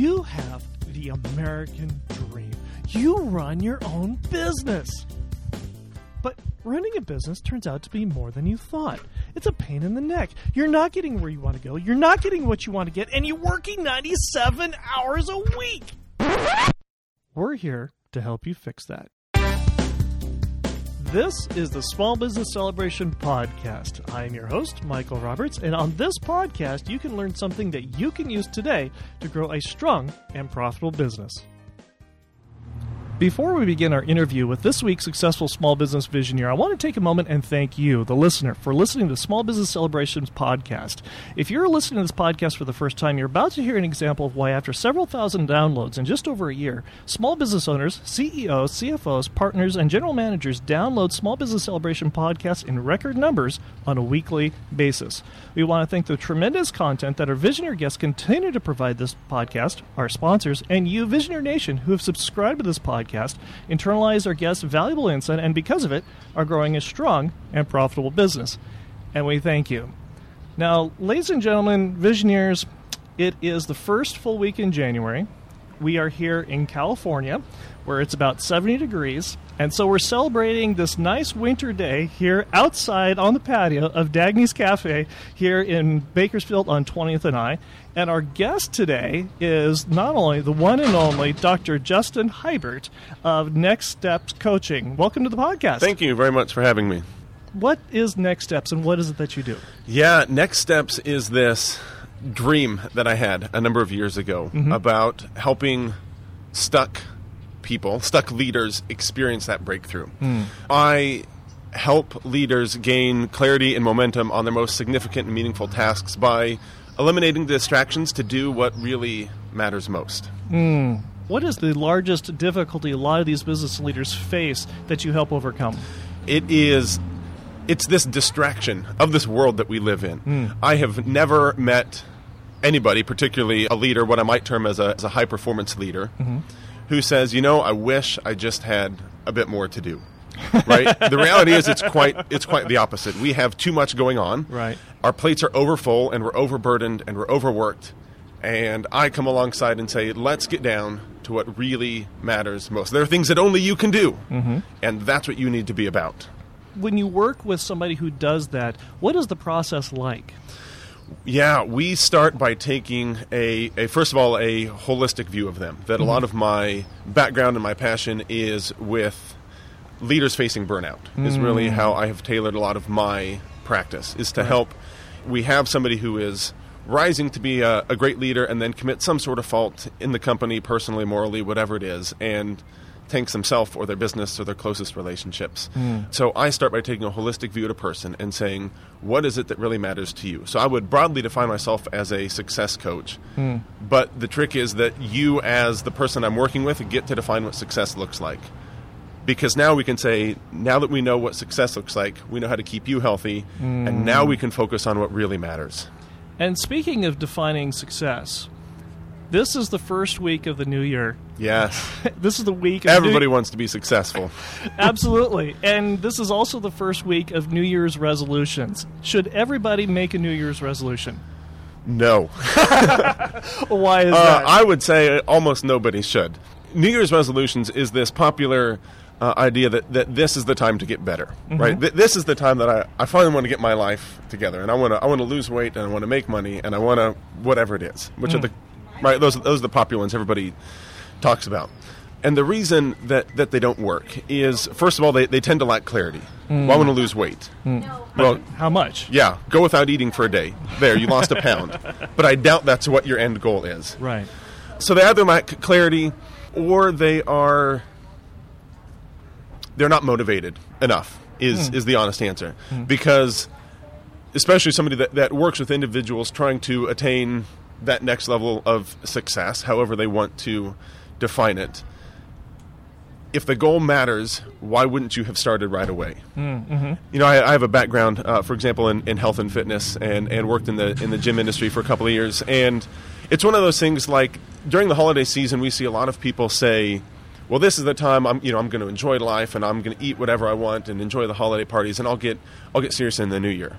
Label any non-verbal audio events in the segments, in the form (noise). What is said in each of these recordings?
You have the American dream. You run your own business. But running a business turns out to be more than you thought. It's a pain in the neck. You're not getting where you want to go. You're not getting what you want to get, and you're working 97 hours a week. We're here to help you fix that. This is the Small Business Celebration Podcast. I am your host, Michael Roberts, and on this podcast, you can learn something that you can use today to grow a strong and profitable business. Before we begin our interview with this week's successful small business visioneer, I want to take a moment and thank you, the listener, for listening to Small Business Celebrations podcast. If you're listening to this podcast for the first time, you're about to hear an example of why, after several thousand downloads in just over a year, small business owners, CEOs, CFOs, partners, and general managers download Small Business Celebration podcasts in record numbers on a weekly basis. We want to thank the tremendous content that our Visioneer guests continue to provide this podcast, our sponsors, and you, Visioneer Nation, who have subscribed to this podcast podcast, internalize our guests' valuable insight, and because of it, are growing a strong and profitable business. And we thank you. Now, ladies and gentlemen, Visioneers, it is the first full week in January. We are here in California where it's about 70 degrees. And so we're celebrating this nice winter day here outside on the patio of Dagny's Cafe here in Bakersfield on 20th and I. And our guest today is not only the one and only Dr. Justin Hiebert of Next Steps Coaching. Welcome to the podcast. Thank you very much for having me. What is Next Steps and what is it that you do? Yeah, Next Steps is this dream that I had a number of years ago mm-hmm. about helping stuck people, stuck leaders, experience that breakthrough. Mm. I help leaders gain clarity and momentum on their most significant and meaningful tasks by eliminating the distractions to do what really matters most. Mm. What is the largest difficulty a lot of these business leaders face that you help overcome? It is it's this distraction of this world that we live in. Mm. I have never met anybody, particularly a leader, what I might term as a, as a high performance leader, mm-hmm who says, you know, I wish I just had a bit more to do. (laughs) right? the reality is it's quite it's quite the opposite. We have too much going on. Right. Our plates are overfull and we're overburdened and we're overworked. And I come alongside and say, let's get down to what really matters most. There are things that only you can do, mm-hmm. and that's what you need to be about. When you work with somebody who does that, what is the process like? Yeah, we start by taking a, a, first of all a holistic view of them. That mm-hmm. a lot of my background and my passion is with leaders facing burnout. Mm. Is really mm. how I have tailored a lot of my practice. Is to right. help. We have somebody who is rising to be a, a great leader and then commit some sort of fault in the company, personally, morally, whatever it is, and tanks themselves or their business or their closest relationships. Mm. So I start by taking a holistic view of a person and saying, what is it that really matters to you? So I would broadly define myself as a success coach. Mm. But the trick is that you, as the person I'm working with, get to define what success looks like. Because now we can say, now that we know what success looks like, we know how to keep you healthy, mm. and now we can focus on what really matters. And speaking of defining success, this is the first week of the new year. Yes. (laughs) this is the week. Everybody new... wants to be successful. (laughs) Absolutely. And this is also the first week of New Year's resolutions. Should everybody make a New Year's resolution? No. (laughs) Why is uh, that? I would say almost nobody should. New Year's resolutions is this popular uh, idea that, that this is the time to get better, mm-hmm. right? Th- this is the time that I, I finally want to get my life together, and I want to I want to lose weight, and I want to make money, and I want to whatever it is, which mm. are the right? Those those are the popular ones everybody talks about. And the reason that, that they don't work is, first of all, they, they tend to lack clarity. Mm. Well, I want to lose weight. Mm. Well, how much? Yeah, go without eating for a day. There, you lost a (laughs) pound. But I doubt that's what your end goal is. Right. So they either lack clarity, or they are they're not motivated enough. Is mm. is the honest answer? Mm. Because especially somebody that, that works with individuals trying to attain that next level of success, however they want to define it. If the goal matters, why wouldn't you have started right away? Mm-hmm. You know, I, I, have a background, uh, for example, in, in, health and fitness, and, and worked in the in the gym industry for a couple of years. And it's one of those things like during the holiday season, we see a lot of people say, "Well, this is the time I'm you know I'm going to enjoy life, and I'm going to eat whatever I want and enjoy the holiday parties, and I'll get I'll get serious in the new year."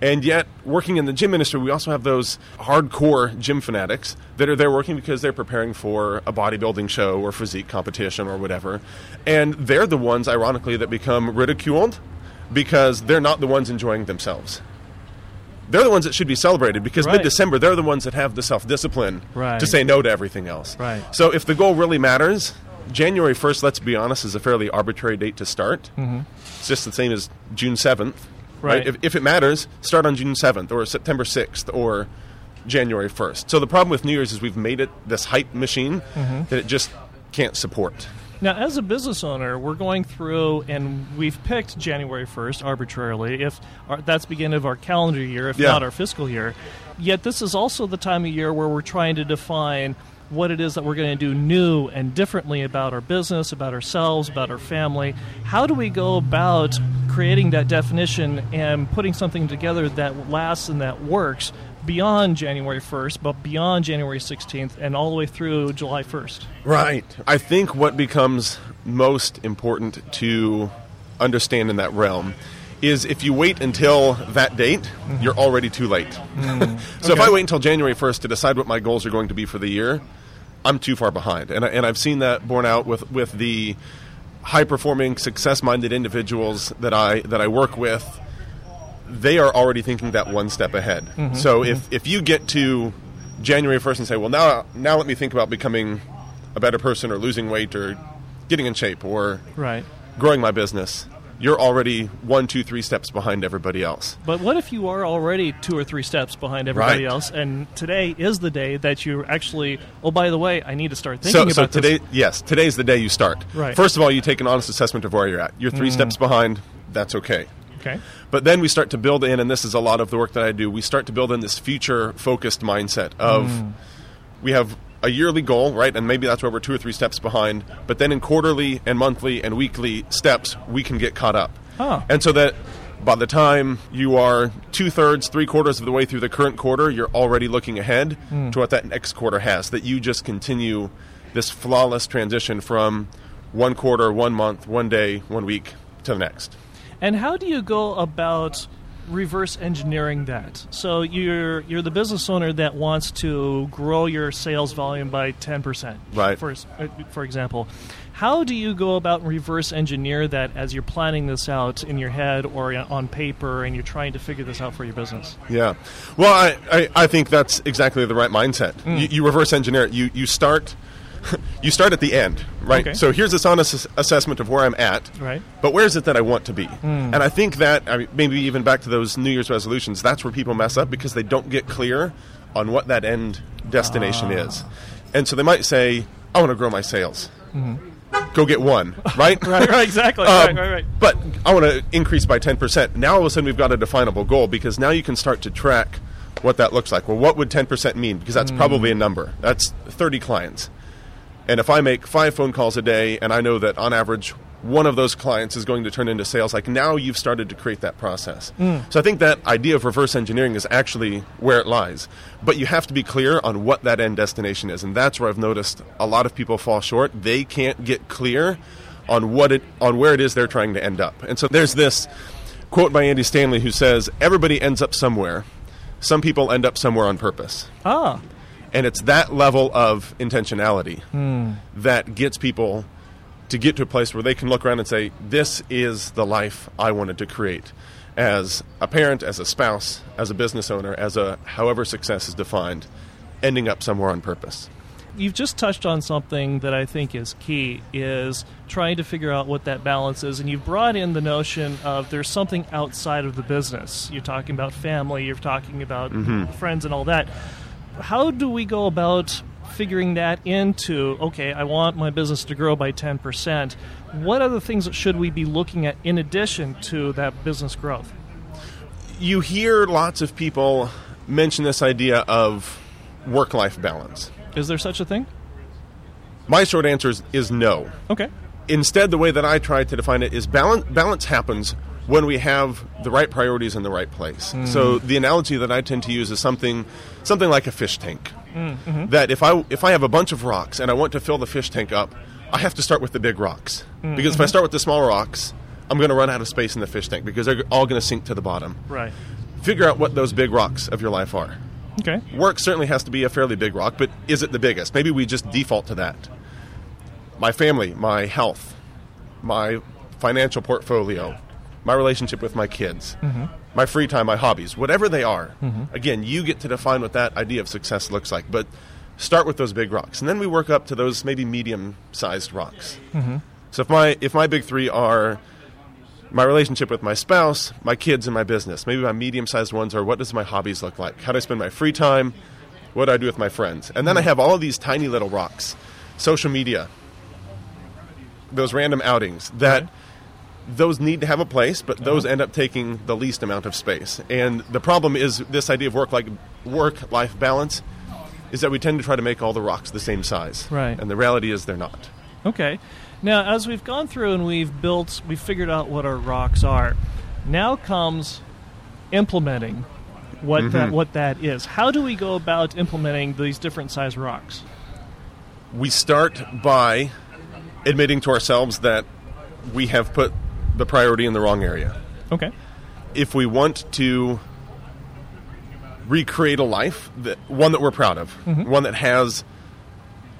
And yet, working in the gym industry, we also have those hardcore gym fanatics that are there working because they're preparing for a bodybuilding show or physique competition or whatever. And they're the ones, ironically, that become ridiculed because they're not the ones enjoying themselves. They're the ones that should be celebrated because Right. mid December, they're the ones that have the self discipline Right. to say no to everything else. Right. So, if the goal really matters, January 1st, let's be honest, is a fairly arbitrary date to start. Mm-hmm. It's just the same as June 7th. Right. If, if it matters, start on June 7th or September 6th or January 1st. So, the problem with New Year's is we've made it this hype machine Mm-hmm. that it just can't support. Now, as a business owner, we're going through and we've picked January 1st arbitrarily, if our, that's the beginning of our calendar year, if Yeah. not our fiscal year. Yet, this is also the time of year where we're trying to define what it is that we're going to do new and differently about our business, about ourselves, about our family. How do we go about creating that definition and putting something together that lasts and that works beyond January 1st, but beyond January 16th and all the way through July 1st? Right. I think what becomes most important to understand in that realm is if you wait until that date, you're mm-hmm. already too late. Mm-hmm. (laughs) so if I wait until January 1st to decide what my goals are going to be for the year, I'm too far behind. And, I, and I've seen that borne out with, with the high performing, success minded individuals that I, that I work with. They are already thinking that one step ahead. Mm-hmm. So mm-hmm. if, if you get to January 1st and say, well, now, now let me think about becoming a better person or losing weight or getting in shape or Right. growing my business, you're already one, two, three steps behind everybody else. But what if you are already two or three steps behind everybody Right. else, and today is the day that you actually? Oh, by the way, I need to start thinking so about so today, this. yes, today's the day you start. Right. Mm. First of all, you take an honest assessment of where you're at. You're 3 steps behind. That's okay. Okay. But then we start to build in, and this is a lot of the work that I do. We start to build in this future focused mindset of Mm. we have a yearly goal, right? And maybe that's where we're two or three steps behind. But then in quarterly and monthly and weekly steps, we can get caught up. Oh. And so that by the time you are two thirds, three quarters of the way through the current quarter, you're already looking ahead hmm. to what that next quarter has. That you just continue this flawless transition from one quarter, one month, one day, one week to the next. And how do you go about reverse engineering that? So you're you're the business owner that wants to grow your sales volume by ten percent, Right. For uh, for example, how do you go about and reverse engineer that as you're planning this out in your head or on paper, and you're trying to figure this out for your business? Yeah. Well, I, I, I think that's exactly the right mindset. You, you reverse engineer it. You, you start (laughs) you start at the end, right? Okay. So here's this honest assessment of where I'm at. Right. But where is it that I want to be? Hmm. And I think that I mean, maybe even back to those New Year's resolutions, that's where people mess up because they don't get clear on what that end destination ah. is. And so they might say, "I want to grow my sales." Mm-hmm. Go get one, right? (laughs) Right, right, exactly. Um, right, right, right. But I want to increase by 10%. Now all of a sudden we've got a definable goal because now you can start to track what that looks like. Well, what would 10% mean? Because that's hmm. probably a number. That's 30 clients. And if I make five phone calls a day and I know that on average one of those clients is going to turn into sales, like now you've started to create that process. So I think that idea of reverse engineering is actually where it lies. But you have to be clear on what that end destination is. And that's where I've noticed a lot of people fall short. They can't get clear on what it on where it is they're trying to end up. And so there's this quote by Andy Stanley who says, Everybody ends up somewhere. Some people end up somewhere on purpose. Ah, And it's that level of intentionality hmm. that gets people to get to a place where they can look around and say, This is the life I wanted to create. As a parent, as a spouse, as a business owner, as a however success is defined, ending up somewhere on purpose. you've just touched on something that I think is key is trying to figure out what that balance is and you've brought in the notion of there's something outside of the business. You're talking about family, you're talking about mm-hmm. friends and all that. How do we go about figuring that into okay, I want my business to grow by 10%. What other things should we be looking at in addition to that business growth? You hear lots of people mention this idea of work life balance. Is there such a thing? My short answer is, is no. Okay. instead, the way that I try to define it is balance. Balance happens when we have the right priorities in the right place. Hmm. So the analogy that I tend to use is something, something like a fish tank. That if I if I have a bunch of rocks and I want to fill the fish tank up, I have to start with the big rocks mm-hmm. because if I start with the small rocks, I'm going to run out of space in the fish tank because they're all going to sink to the bottom. Right. figure out what those big rocks of your life are. Okay. Work certainly has to be a fairly big rock, but is it the biggest? Maybe we just default to that. My family, my health, my financial portfolio, my relationship with my kids, mm-hmm. My free time, my hobbies, whatever they are. Mm-hmm. Again, you get to define what that idea of success looks like, but start with those big rocks, and then we work up to those maybe medium-sized rocks. Mm-hmm. So if my if my big three are my relationship with my spouse, my kids, and my business. Maybe my medium sized ones are what does my hobbies look like? How do I spend my free time? What do I do with my friends? And then I mm-hmm. have all of these tiny little rocks social media, those random outings that. Those need to have a place, but those end up taking the least amount of space. And the problem is this idea of work like work life balance is that we tend to try to make all the rocks the same size. Right. And the reality is they're not. Okay. Now, as we've gone through and we've built, we've figured out what our rocks are. Now comes implementing what that mm-hmm. what that is. How do we go about implementing these different size rocks? we start by admitting to ourselves that we have put the priority in the wrong area. Okay. If we want to recreate a life that one that we're proud of, one that has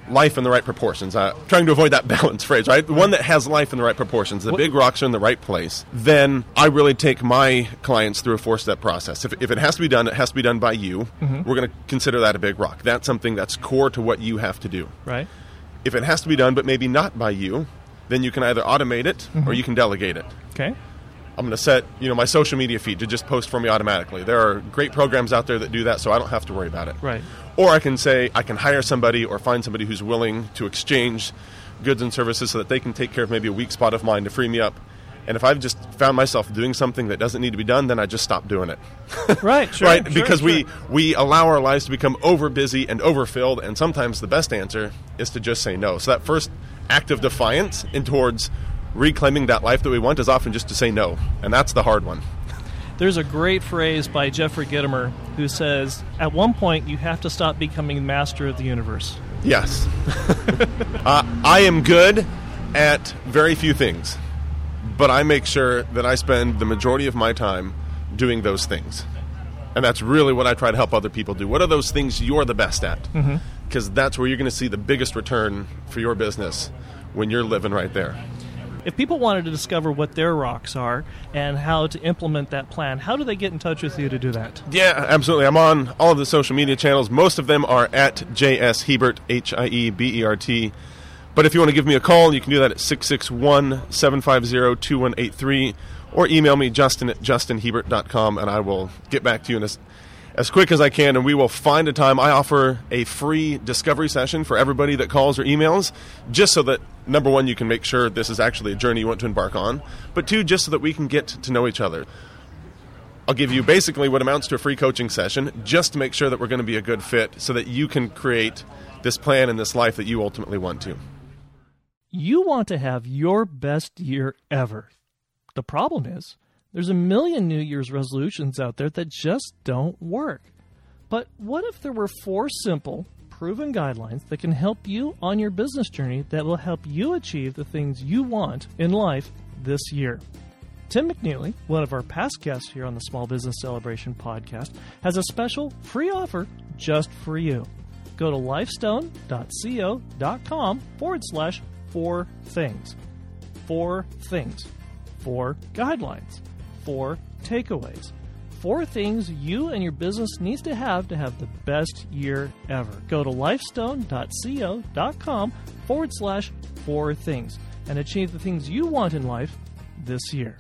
life in the right proportions. Uh, trying to avoid that (laughs) balance phrase, right? The one that has life in the right proportions. The What- big rocks are in the right place. Then I really take my clients through a four-step process. If, if it has to be done, it has to be done by you. We're going to consider that a big rock. That's something that's core to what you have to do. Right. If it has to be done, but maybe not by you, then you can either automate it or you mm-hmm. can delegate it. Okay. I'm going to set, you know, my social media feed to just post for me automatically. There are great programs out there that do that, so I don't have to worry about it. Right. Or I can say I can hire somebody or find somebody who's willing to exchange goods and services so that they can take care of maybe a weak spot of mine to free me up. And if I've just found myself doing something that doesn't need to be done, then I just stop doing it. (laughs) Right. Sure. right? sure, because we we allow our lives to become over busy and overfilled, and sometimes the best answer is to just say no. So that first act of defiance and towards reclaiming that life that we want is often just to say no, and that's the hard one. There's a great phrase by Jeffrey Gitomer who says, "At one point, you have to stop becoming master of the universe." Yes, (laughs) uh, I am good at very few things, but I make sure that I spend the majority of my time doing those things. And that's really what I try to help other people do. What are those things you're the best at? Because that's where you're going to see the biggest return for your business when you're living right there. If people wanted to discover what their rocks are and how to implement that plan, how do they get in touch with you to do that? Yeah, absolutely. I'm on all of the social media channels. Most of them are at JS Hiebert, H I E B E R T. But if you want to give me a call, you can do that at 661 750 2183 or email me, justin at justinhiebert.com, and I will get back to you in as, as quick as I can, and we will find a time. I offer a free discovery session for everybody that calls or emails, just so that, number one, you can make sure this is actually a journey you want to embark on, but two, just so that we can get to know each other. I'll give you basically what amounts to a free coaching session just to make sure that we're going to be a good fit so that you can create this plan and this life that you ultimately want to. You want to have your best year ever. The problem is, there's a million New Year's resolutions out there that just don't work. But what if there were four simple, proven guidelines that can help you on your business journey that will help you achieve the things you want in life this year? Tim McNeely, one of our past guests here on the Small Business Celebration podcast, has a special free offer just for you. Go to lifestone.co.com forward slash four things. Four things. Four guidelines. Four takeaways. Four things you and your business needs to have to have the best year ever. Go to lifestone.co.com forward slash four things and achieve the things you want in life this year.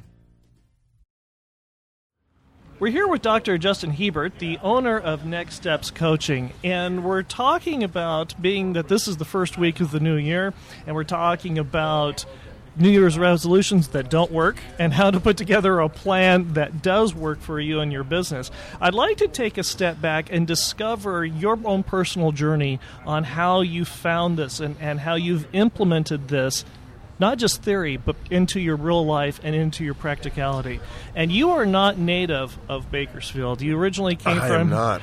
We're here with Dr. Justin Hiebert, the owner of Next Steps Coaching, and we're talking about being that this is the first week of the new year, and we're talking about New Year's resolutions that don't work and how to put together a plan that does work for you and your business. I'd like to take a step back and discover your own personal journey on how you found this and, and how you've implemented this not just theory, but into your real life and into your practicality. And you are not native of Bakersfield. You originally came I from. am not.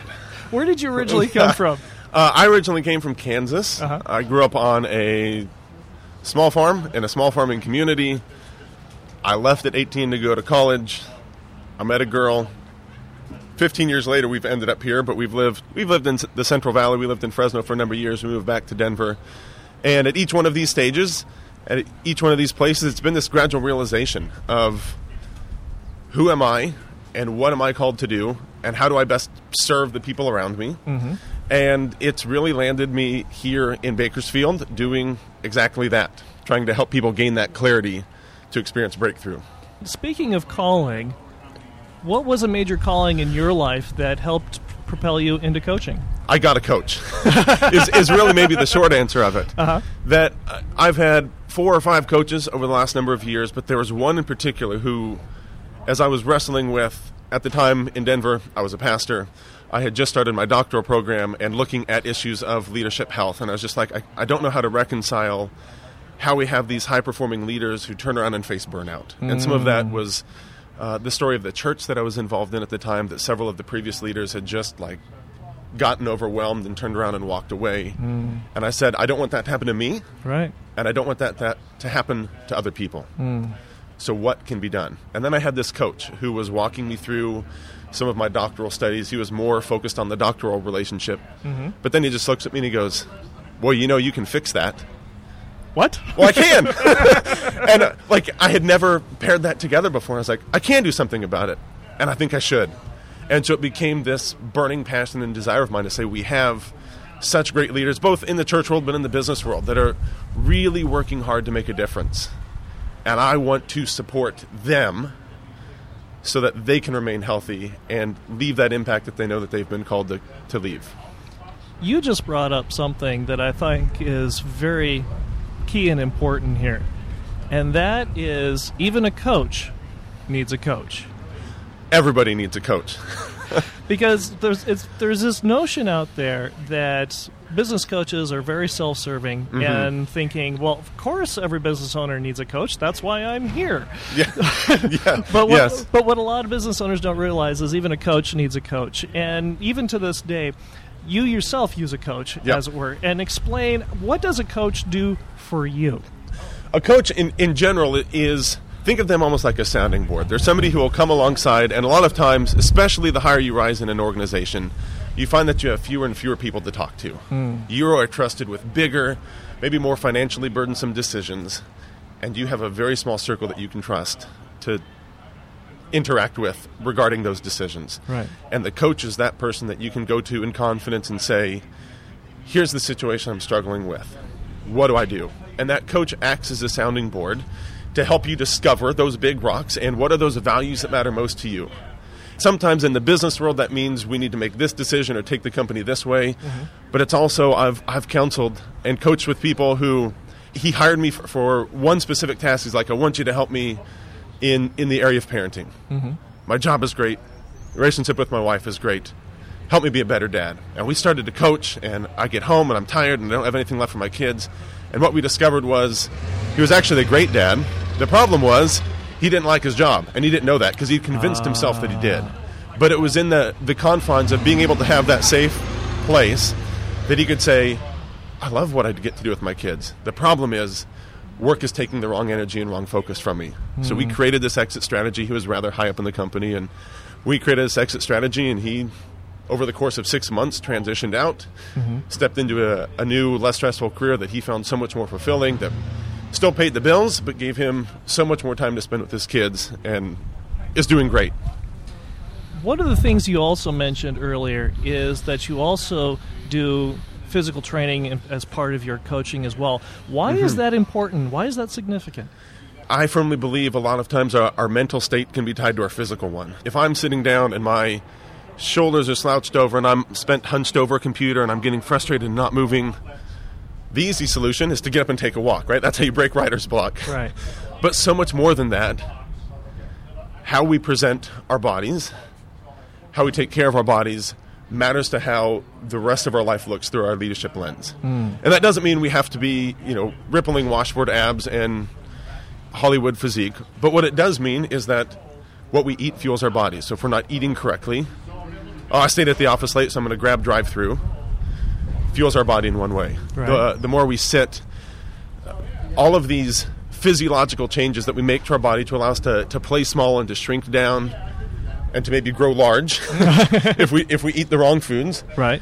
Where did you originally come (laughs) from? Uh, I originally came from Kansas. Uh-huh. I grew up on a small farm in a small farming community. I left at 18 to go to college. I met a girl. 15 years later, we've ended up here, but we've lived we've lived in the Central Valley. We lived in Fresno for a number of years. We moved back to Denver, and at each one of these stages, at each one of these places, it's been this gradual realization of who am I, and what am I called to do, and how do I best serve the people around me. Mm-hmm. And it's really landed me here in Bakersfield doing exactly that, trying to help people gain that clarity to experience breakthrough. Speaking of calling, what was a major calling in your life that helped propel you into coaching? I got a coach. (laughs) is, is really maybe the short answer of it. Uh-huh. That uh, I've had four or five coaches over the last number of years, but there was one in particular who, as I was wrestling with at the time in Denver, I was a pastor. I had just started my doctoral program and looking at issues of leadership health, and I was just like, I, I don't know how to reconcile how we have these high performing leaders who turn around and face burnout. Mm. And some of that was uh, the story of the church that I was involved in at the time, that several of the previous leaders had just like gotten overwhelmed and turned around and walked away. Mm. And I said, I don't want that to happen to me. Right. And I don't want that, that to happen to other people. Mm. So, what can be done? And then I had this coach who was walking me through some of my doctoral studies. He was more focused on the doctoral relationship. Mm-hmm. But then he just looks at me and he goes, Well, you know, you can fix that. What? Well, I can. (laughs) (laughs) and uh, like, I had never paired that together before. I was like, I can do something about it. And I think I should. And so it became this burning passion and desire of mine to say, we have such great leaders, both in the church world but in the business world, that are really working hard to make a difference. And I want to support them so that they can remain healthy and leave that impact that they know that they've been called to, to leave. You just brought up something that I think is very key and important here. And that is even a coach needs a coach. Everybody needs a coach. (laughs) because there's there's this notion out there that business coaches are very self-serving mm-hmm. and thinking, well, of course every business owner needs a coach. That's why I'm here. Yeah. (laughs) yeah. (laughs) but what, yes. but what a lot of business owners don't realize is even a coach needs a coach. And even to this day, you yourself use a coach, yep. as it were, and explain what does a coach do for you? A coach, in, in general, is think of them almost like a sounding board. There's somebody who will come alongside, and a lot of times, especially the higher you rise in an organization, you find that you have fewer and fewer people to talk to. Mm. You are trusted with bigger, maybe more financially burdensome decisions, and you have a very small circle that you can trust to interact with regarding those decisions. Right. And the coach is that person that you can go to in confidence and say, here's the situation I'm struggling with. What do I do? And that coach acts as a sounding board to help you discover those big rocks and what are those values that matter most to you. Sometimes in the business world, that means we need to make this decision or take the company this way. Mm-hmm. But it's also, I've, I've counseled and coached with people who he hired me for, for one specific task. He's like, I want you to help me in, in the area of parenting. Mm-hmm. My job is great. Relationship with my wife is great. Help me be a better dad. And we started to coach, and I get home and I'm tired and I don't have anything left for my kids. And what we discovered was he was actually a great dad. The problem was he didn't like his job, and he didn't know that because he convinced uh. himself that he did. But it was in the, the confines of being able to have that safe place that he could say, I love what I get to do with my kids. The problem is work is taking the wrong energy and wrong focus from me. Mm. So we hmm. created this exit strategy. He was rather high up in the company, and we created this exit strategy, and he, over the course of six months, transitioned out, mm-hmm. stepped into a, a, new, less stressful career that he found so much more fulfilling, that still paid the bills, but gave him so much more time to spend with his kids, and is doing great. One of the things you also mentioned earlier is that you also do physical training as part of your coaching as well. Why mm-hmm. is that important? Why is that significant? I firmly believe a lot of times our, our, mental state can be tied to our physical one. If I'm sitting down and my shoulders are slouched over and I'm spent hunched over a computer and I'm getting frustrated and not moving, the easy solution is to get up and take a walk, right? That's how you break writer's block. Right. But so much more than that, how we present our bodies, how we take care of our bodies, matters to how the rest of our life looks through our leadership lens. Mm. And that doesn't mean we have to be, you know, rippling washboard abs and Hollywood physique. But what it does mean is that what we eat fuels our bodies. So if we're not eating correctly, oh, I stayed at the office late, so I'm going to grab drive through, fuels our body in one way. Right. The, the more we sit, all of these physiological changes that we make to our body to allow us to, to play small and to shrink down and to maybe grow large (laughs) (laughs) if we if we eat the wrong foods Right.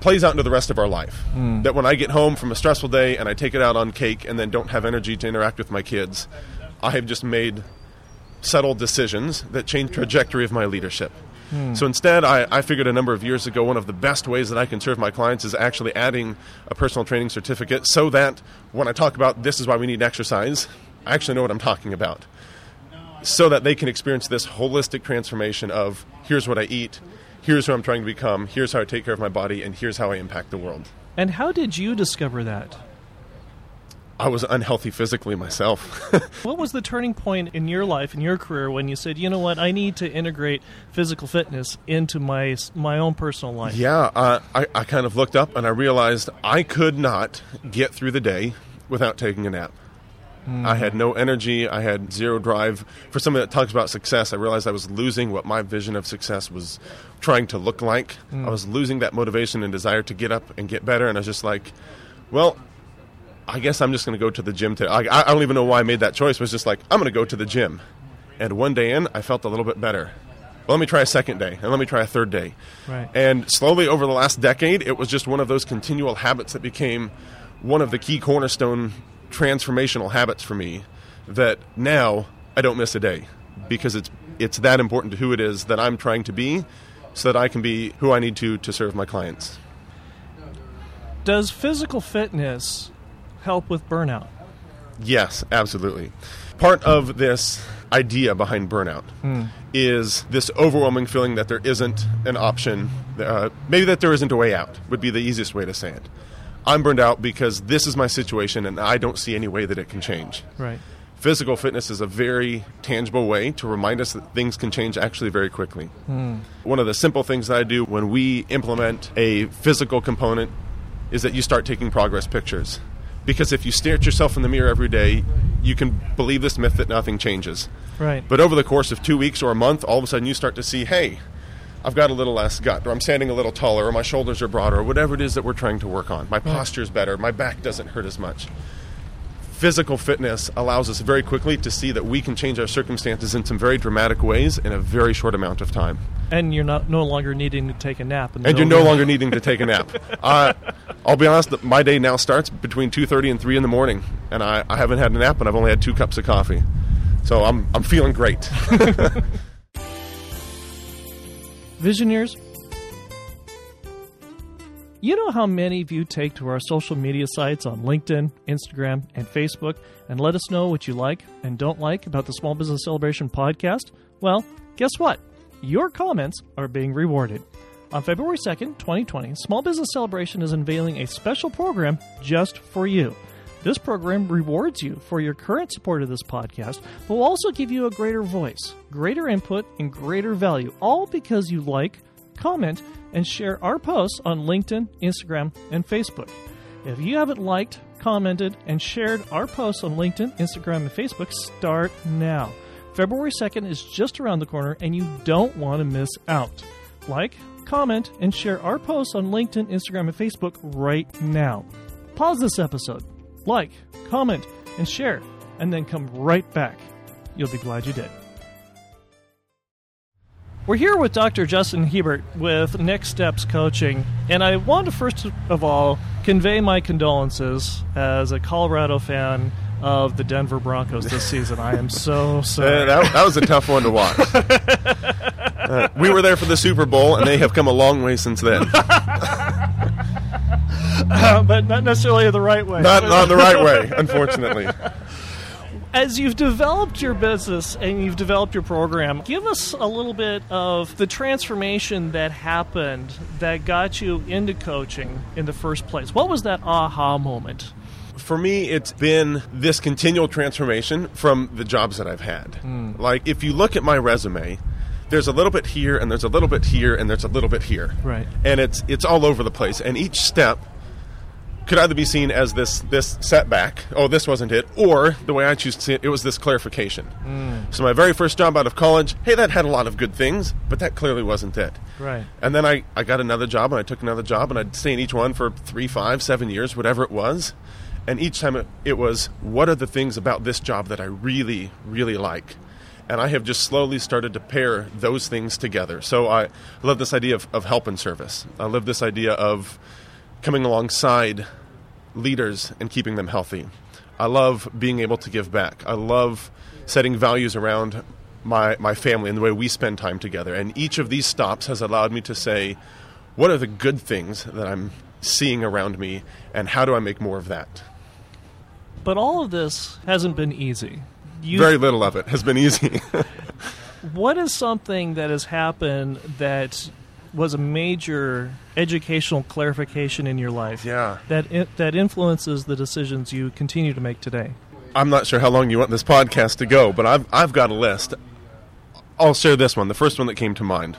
plays out into the rest of our life. Hmm. That when I get home from a stressful day and I take it out on cake and then don't have energy to interact with my kids, I have just made subtle decisions that change trajectory of my leadership. Hmm. So instead, I, I figured a number of years ago one of the best ways that I can serve my clients is actually adding a personal training certificate so that when I talk about this is why we need exercise, I actually know what I'm talking about. So that they can experience this holistic transformation of here's what I eat, here's who I'm trying to become, here's how I take care of my body, and here's how I impact the world. And how did you discover that? I was unhealthy physically myself. (laughs) What was the turning point in your life, in your career, when you said, you know what, I need to integrate physical fitness into my my own personal life? yeah, uh, I, I kind of looked up and I realized I could not get through the day without taking a nap. I had no energy. I had zero drive. For somebody that talks about success, I realized I was losing what my vision of success was trying to look like. I was losing that motivation and desire to get up and get better. And I was just like, well, I guess I'm just going to go to the gym today. I, I don't even know why I made that choice. It was just like, I'm going to go to the gym. And one day in, I felt a little bit better. Well, let me try a second day, and let me try a third day. Right. And slowly over the last decade, it was just one of those continual habits that became one of the key cornerstone transformational habits for me that now I don't miss a day because it's it's that important to who it is that I'm trying to be so that I can be who I need to to serve my clients. Does physical fitness help with burnout? Yes, absolutely. Part of this idea behind burnout is this overwhelming feeling that there isn't an option, uh, maybe that there isn't a way out, would be the easiest way to say it. I'm burned out because this is my situation and I don't see any way that it can change. Right. Physical fitness is a very tangible way to remind us that things can change actually very quickly. One of the simple things that I do when we implement a physical component is that you start taking progress pictures. Because if you stare at yourself in the mirror every day, you can believe this myth that nothing changes. Right. But over the course of two weeks or a month, all of a sudden you start to see, hey, I've got a little less gut, or I'm standing a little taller, or my shoulders are broader, or whatever it is that we're trying to work on. My posture's better, my back doesn't hurt as much. Physical fitness allows us very quickly to see that we can change our circumstances in some very dramatic ways in a very short amount of time. and you're not no longer needing to take a nap. And you're no longer needing to take a nap. (laughs) Uh, I'll be honest, my day now starts between 2.30 and 3 in the morning, and I, I haven't had a nap, and I've only had two cups of coffee. So I'm, I'm feeling great. (laughs) (laughs) Visioneers, you know how many of you take to our social media sites on LinkedIn, Instagram, and Facebook and let us know what you like and don't like about the Small Business Celebration podcast? Well, guess what? Your comments are being rewarded. On February 2nd, 2020, Small Business Celebration is unveiling a special program just for you. This program rewards you for your current support of this podcast, but will also give you a greater voice, greater input, and greater value, all because you like, comment, and share our posts on LinkedIn, Instagram, and Facebook. If you haven't liked, commented, and shared our posts on LinkedIn, Instagram, and Facebook, start now. February 2nd is just around the corner, and you don't want to miss out. Like, comment, and share our posts on LinkedIn, Instagram, and Facebook right now. Pause this episode, like, comment, and share, and then come right back. You'll be glad you did. We're here with Dr. Justin Hiebert with Next Steps Coaching, and I want to first of all convey my condolences as a Colorado fan of the Denver Broncos this season. I am so (laughs) Uh, sorry. that, that was a tough one to watch. (laughs) Uh, we were there for the Super Bowl, and they have come a long way since then. (laughs) but not necessarily the right way. Not, not the right way, unfortunately. As you've developed your business and you've developed your program, give us a little bit of the transformation that happened that got you into coaching in the first place. What was that aha moment? For me, it's been this continual transformation from the jobs that I've had. Hmm. Like, if you look at my resume, there's a little bit here, and there's a little bit here, and there's a little bit here. Right. And it's it's all over the place. And each step could either be seen as this this setback, oh, this wasn't it, or the way I choose to see it, it was this clarification. Hmm. So my very first job out of college, hey, that had a lot of good things, but that clearly wasn't it. Right. And then I, I got another job, and I took another job, and I'd stay in each one for three, five, seven years, whatever it was. And each time it, it was, what are the things about this job that I really, really like? And I have just slowly started to pair those things together. So I love this idea of, of help and service. I love this idea of coming alongside leaders and keeping them healthy. I love being able to give back. I love setting values around my, my family and the way we spend time together. And each of these stops has allowed me to say, what are the good things that I'm seeing around me, and how do I make more of that? But all of this hasn't been easy. You, Very little of it has been easy. (laughs) what is something that has happened that was a major educational clarification in your life? Yeah. That that influences the decisions you continue to make today. I'm not sure how long you want this podcast to go, but I've I've got a list. I'll share this one. The first one that came to mind,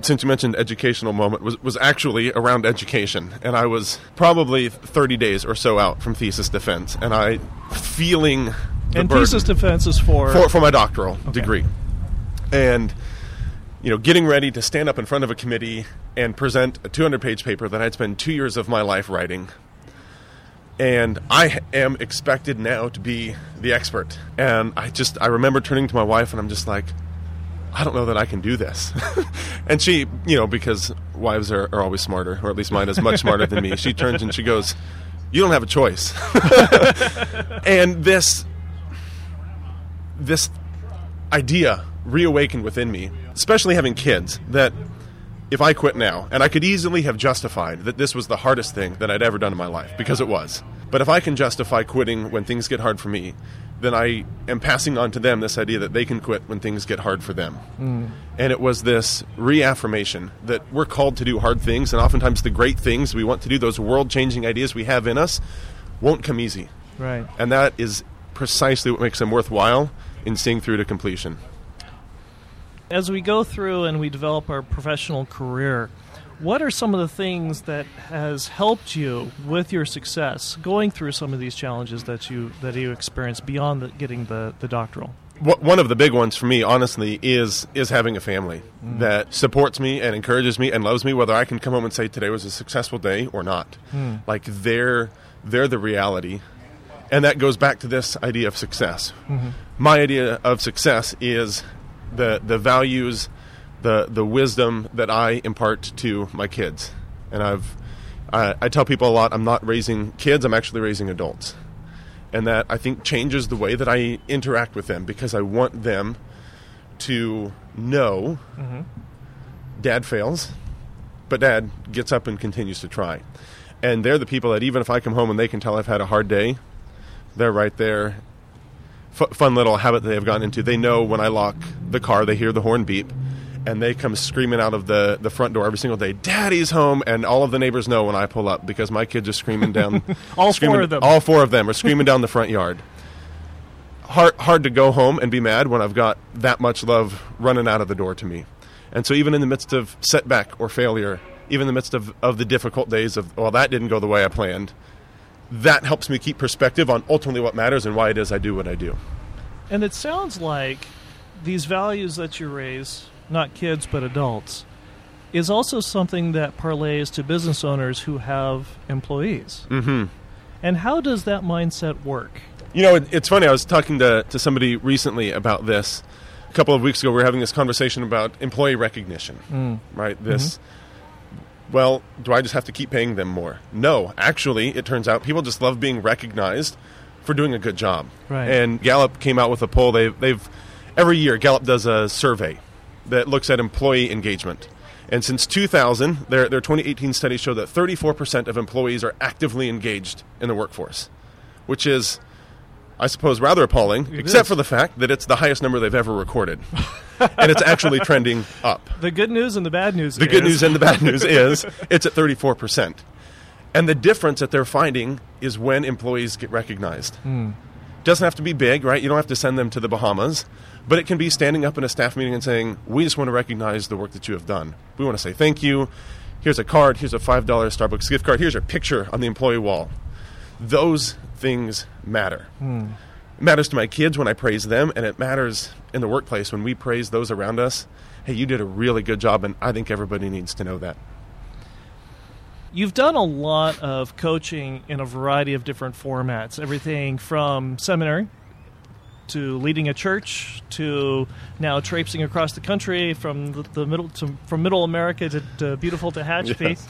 since you mentioned educational moment, was was actually around education, and I was probably 30 days or so out from thesis defense, and I feeling and thesis defense is for for, for my doctoral okay. degree, and you know, getting ready to stand up in front of a committee and present a 200 page paper that I'd spent two years of my life writing. And I am expected now to be the expert. And I just, I remember turning to my wife and I'm just like, I don't know that I can do this. (laughs) and she, you know, because wives are, are always smarter, or at least mine is much smarter than me, she turns and she goes, You don't have a choice. (laughs) and this, this idea reawakened within me, especially having kids, that if I quit now, and I could easily have justified that this was the hardest thing that I'd ever done in my life, because it was. But if I can justify quitting when things get hard for me, then I am passing on to them this idea that they can quit when things get hard for them. Mm. And it was this reaffirmation that we're called to do hard things, and oftentimes the great things we want to do, those world changing ideas we have in us, won't come easy. Right. And that is precisely what makes them worthwhile in seeing through to completion. As we go through and we develop our professional career, what are some of the things that has helped you with your success going through some of these challenges that you that you experience beyond the, getting the, the doctoral? One of the big ones for me, honestly, is is having a family mm. that supports me and encourages me and loves me, whether I can come home and say today was a successful day or not. Mm. Like they're they're the reality, and that goes back to this idea of success. Mm-hmm. My idea of success is the the values, the the wisdom that I impart to my kids, and I've I, I tell people a lot. I'm not raising kids. I'm actually raising adults, and that I think changes the way that I interact with them because I want them to know mm-hmm. dad fails, but dad gets up and continues to try. And they're the people that even if I come home and they can tell I've had a hard day, they're right there f- fun little habit that they've gotten into. They know when I lock the car, they hear the horn beep, and they come screaming out of the, the front door every single day, Daddy's home! And all of the neighbors know when I pull up because my kids are screaming down. (laughs) all screaming, four of them. All four of them are screaming down the front yard. Hard, hard to go home and be mad when I've got that much love running out of the door to me. And so, even in the midst of setback or failure, even in the midst of, of the difficult days of, well, that didn't go the way I planned, that helps me keep perspective on ultimately what matters and why it is I do what I do. And it sounds like these values that you raise, not kids but adults, is also something that parlays to business owners who have employees. Mm-hmm. And how does that mindset work? You know, it, it's funny. I was talking to, to somebody recently about this. A couple of weeks ago, we were having this conversation about employee recognition, mm. right? This. Mm-hmm well, do I just have to keep paying them more? No, actually, it turns out people just love being recognized for doing a good job. Right. And Gallup came out with a poll. They've, they've every year Gallup does a survey that looks at employee engagement. And since 2000, their, their 2018 study showed that 34% of employees are actively engaged in the workforce, which is, I suppose, rather appalling, it except is. for the fact that it's the highest number they've ever recorded. (laughs) and it's actually trending up. The good news and the bad news The is. good news and the bad news (laughs) is it's at 34%. And the difference that they're finding is when employees get recognized. Mm. Doesn't have to be big, right? You don't have to send them to the Bahamas, but it can be standing up in a staff meeting and saying, "We just want to recognize the work that you have done. We want to say thank you. Here's a card. Here's a five dollar Starbucks gift card. Here's your picture on the employee wall." Those things matter. Mm. It matters to my kids when I praise them, and it matters in the workplace when we praise those around us. Hey, you did a really good job, and I think everybody needs to know that. You've done a lot of coaching in a variety of different formats, everything from seminary to leading a church to now traipsing across the country from the, the middle to, from middle America to, to beautiful Tehachapi. Yes.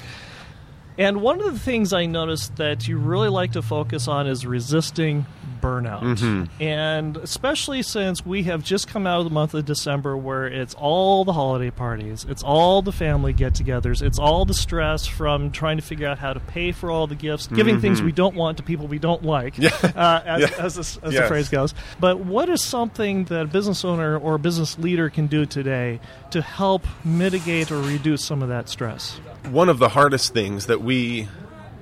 And one of the things I noticed that you really like to focus on is resisting burnout. Mm-hmm. And especially since we have just come out of the month of December where it's all the holiday parties, it's all the family get togethers, it's all the stress from trying to figure out how to pay for all the gifts, giving things we don't want to people we don't like, (laughs) uh, as, Mm-hmm. Yeah. as, the, as the phrase goes. But what is something that a business owner or a business leader can do today to help mitigate or reduce some of that stress? One of the hardest things that we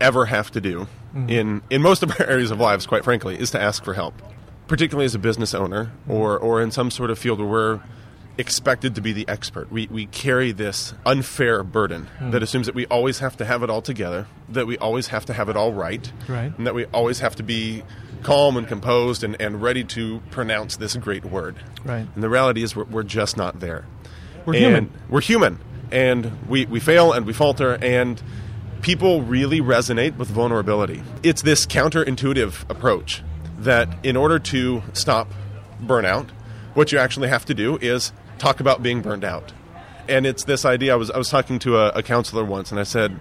ever have to do mm-hmm. in in most of our areas of lives, quite frankly, is to ask for help. Particularly as a business owner mm-hmm. or or in some sort of field where we're expected to be the expert. We we carry this unfair burden mm-hmm. that assumes that we always have to have it all together, that we always have to have it all right, Right. and that we always have to be calm and composed and, and ready to pronounce this great word. Right. And the reality is we're, we're just not there. We're And human. We're human. And we, we fail and we falter, and people really resonate with vulnerability. It's this counterintuitive approach that in order to stop burnout, what you actually have to do is talk about being burned out. And it's this idea. I was, I was talking to a, a counselor once, and I said,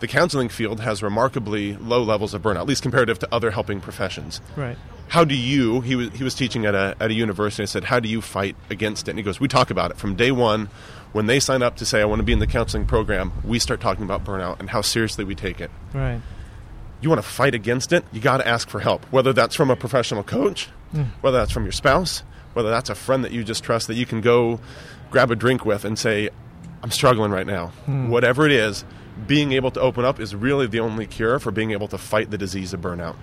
the counseling field has remarkably low levels of burnout, at least comparative to other helping professions Right. how do you he was he was teaching at a at a university i said how do you fight against it and he goes we talk about it from day one when they sign up to say i want to be in the counseling program we start talking about burnout and how seriously we take it. Right. you want to fight against it you got to ask for help whether that's from a professional coach hmm. whether that's from your spouse whether that's a friend that you just trust that you can go grab a drink with and say i'm struggling right now. Hmm. Whatever it is being able to open up is really the only cure for being able to fight the disease of burnout.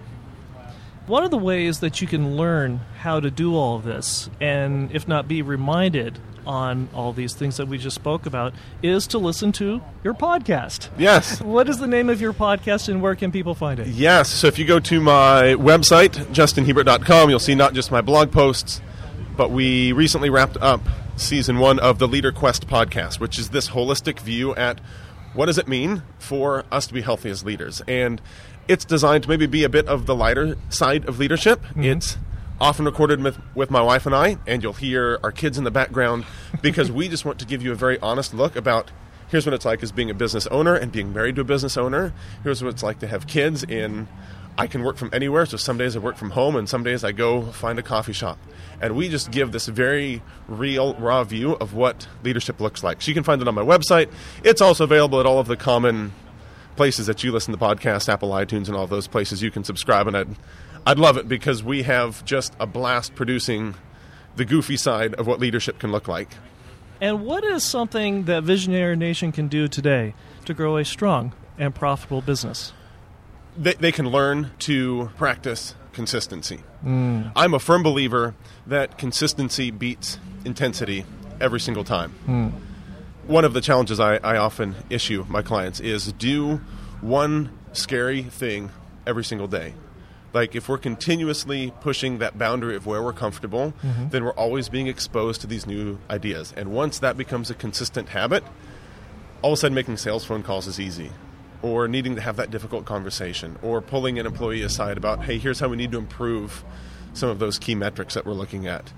One of the ways that you can learn how to do all of this, and if not be reminded on all these things that we just spoke about, is to listen to your podcast. yes What is the name of your podcast and where can people find it? Yes. So if you go to my website, justinhiebert.com, you'll see not just my blog posts, but we recently wrapped up season one of the Leader Quest podcast, which is this holistic view at what does it mean for us to be healthy as leaders. And it's designed to maybe be a bit of the lighter side of leadership. Mm-hmm. It's often recorded with, with my wife and I, and you'll hear our kids in the background because we just want to give you a very honest look about here's what it's like as being a business owner and being married to a business owner. Here's what it's like to have kids in I can work from anywhere, so some days I work from home and some days I go find a coffee shop. And we just give this very real, raw view of what leadership looks like. So you can find it on my website. It's also available at all of the common places that you listen to podcasts, Apple, iTunes, and all those places you can subscribe. And I'd, I'd love it because we have just a blast producing the goofy side of what leadership can look like. And what is something that Visioneer Nation can do today to grow a strong and profitable business? they, they can learn to practice consistency. Mm. I'm a firm believer that consistency beats intensity every single time. Mm. One of the challenges I, I often issue my clients is do one scary thing every single day. Like if we're continuously pushing that boundary of where we're comfortable, mm-hmm. then we're always being exposed to these new ideas. And once that becomes a consistent habit, all of a sudden making sales phone calls is easy or needing to have that difficult conversation or pulling an employee aside about hey here's how we need to improve some of those key metrics that we're looking at.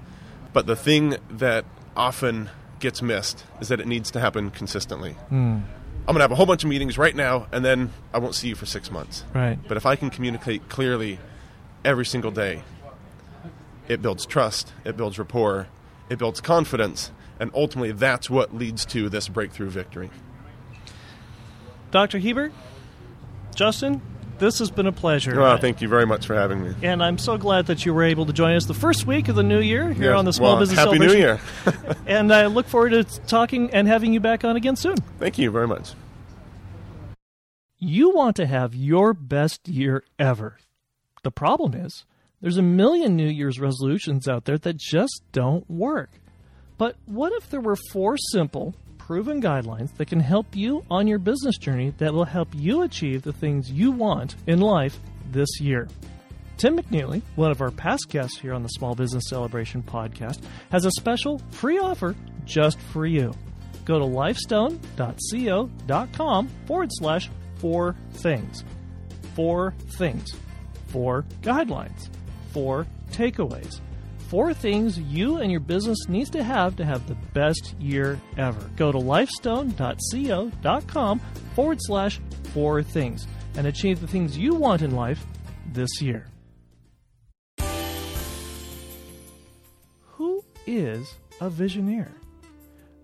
But the thing that often gets missed is that it needs to happen consistently hmm. I'm going to have a whole bunch of meetings right now and then i won't see you for six months Right. but if i can communicate clearly every single day it builds trust it builds rapport it builds confidence and ultimately that's what leads to this breakthrough victory Dr. Hiebert, Justin, this has been a pleasure. Well, thank you very much for having me. and I'm so glad that you were able to join us the first week of the new year here Yes. on the Small Well, Business Happy New Year. (laughs) And I look forward to talking and having you back on again soon. Thank you very much. You want to have your best year ever. The problem is, there's a million New Year's resolutions out there that just don't work. But what if there were four simple, proven guidelines that can help you on your business journey that will help you achieve the things you want in life this year? Tim McNeely, one of our past guests here on the Small Business Celebration podcast, has a special free offer just for you. Go to lifestone.co.com forward slash four things. Four things. Four guidelines. Four takeaways. Four things you and your business needs to have to have the best year ever. Go to lifestone.co.com forward slash four things and achieve the things you want in life this year. Who is a visioneer?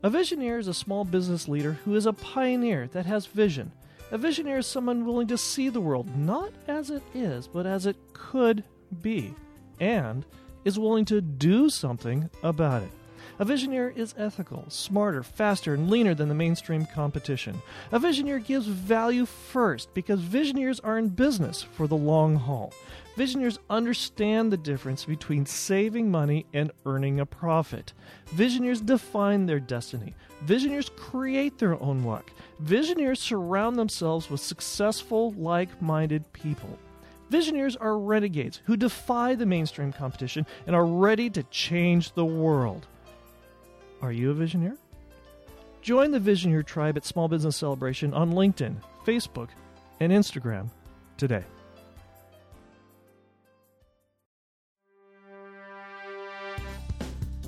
A visioneer is a small business leader who is a pioneer that has vision. A visioneer is someone willing to see the world not as it is, but as it could be, and is willing to do something about it. A visioneer is ethical, smarter, faster, and leaner than the mainstream competition. A visioneer gives value first because visioneers are in business for the long haul. Visioneers understand the difference between saving money and earning a profit. Visioneers define their destiny. Visioneers create their own luck. Visioneers surround themselves with successful, like minded people. Visioneers are renegades who defy the mainstream competition and are ready to change the world. Are you a Visioneer? Join the Visioneer tribe at Small Business Celebration on LinkedIn, Facebook, and Instagram today.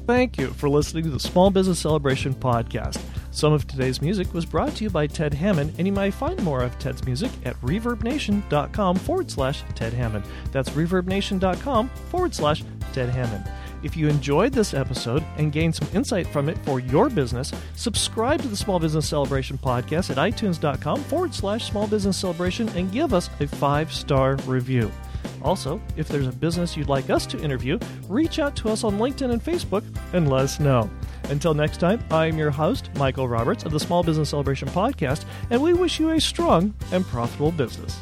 Thank you for listening to the Small Business Celebration podcast. Some of today's music was brought to you by Ted Hammond, and you might find more of Ted's music at reverbnation.com forward slash Ted Hammond. That's reverbnation.com forward slash Ted Hammond. If you enjoyed this episode and gained some insight from it for your business, subscribe to the Small Business Celebration podcast at itunes.com forward slash small business celebration and give us a five star review. Also, if there's a business you'd like us to interview, reach out to us on LinkedIn and Facebook and let us know. Until next time, I am your host, Michael Roberts of the Small Business Celebration Podcast, and we wish you a strong and profitable business.